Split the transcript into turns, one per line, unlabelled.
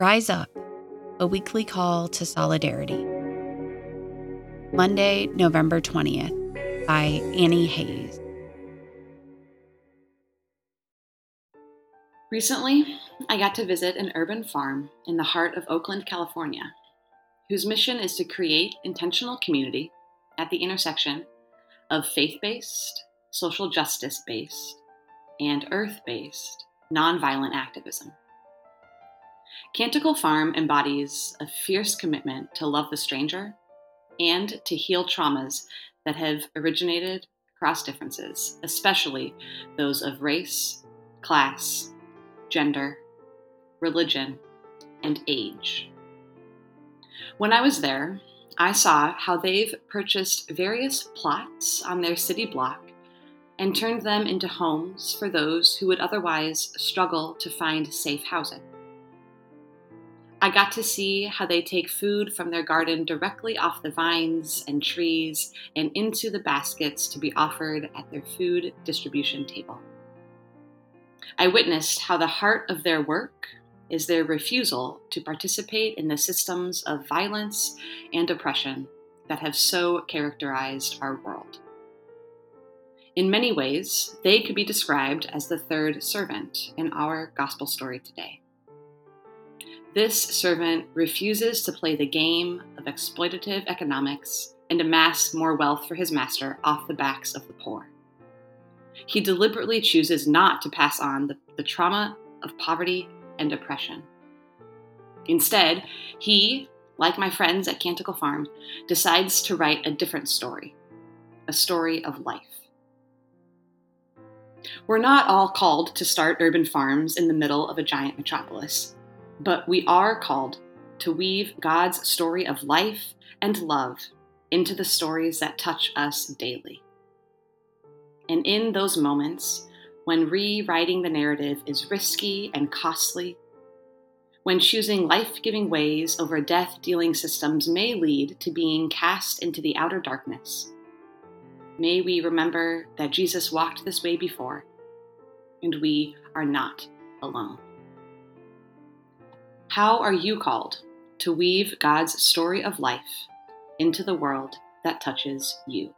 Rise Up, a weekly call to solidarity. Monday, November 20th, by Annie Hayes.
Recently, I got to visit an urban farm in the heart of Oakland, California, whose mission is to create intentional community at the intersection of faith based, social justice based, and earth based nonviolent activism. Canticle Farm embodies a fierce commitment to love the stranger and to heal traumas that have originated across differences, especially those of race, class, gender, religion, and age. When I was there, I saw how they've purchased various plots on their city block and turned them into homes for those who would otherwise struggle to find safe housing. I got to see how they take food from their garden directly off the vines and trees and into the baskets to be offered at their food distribution table. I witnessed how the heart of their work is their refusal to participate in the systems of violence and oppression that have so characterized our world. In many ways, they could be described as the third servant in our gospel story today. This servant refuses to play the game of exploitative economics and amass more wealth for his master off the backs of the poor. He deliberately chooses not to pass on the, the trauma of poverty and oppression. Instead, he, like my friends at Canticle Farm, decides to write a different story a story of life. We're not all called to start urban farms in the middle of a giant metropolis but we are called to weave God's story of life and love into the stories that touch us daily. And in those moments, when rewriting the narrative is risky and costly, when choosing life giving ways over death dealing systems may lead to being cast into the outer darkness, may we remember that Jesus walked this way before, and we are not alone. How are you called to weave God's story of life into the world that touches you?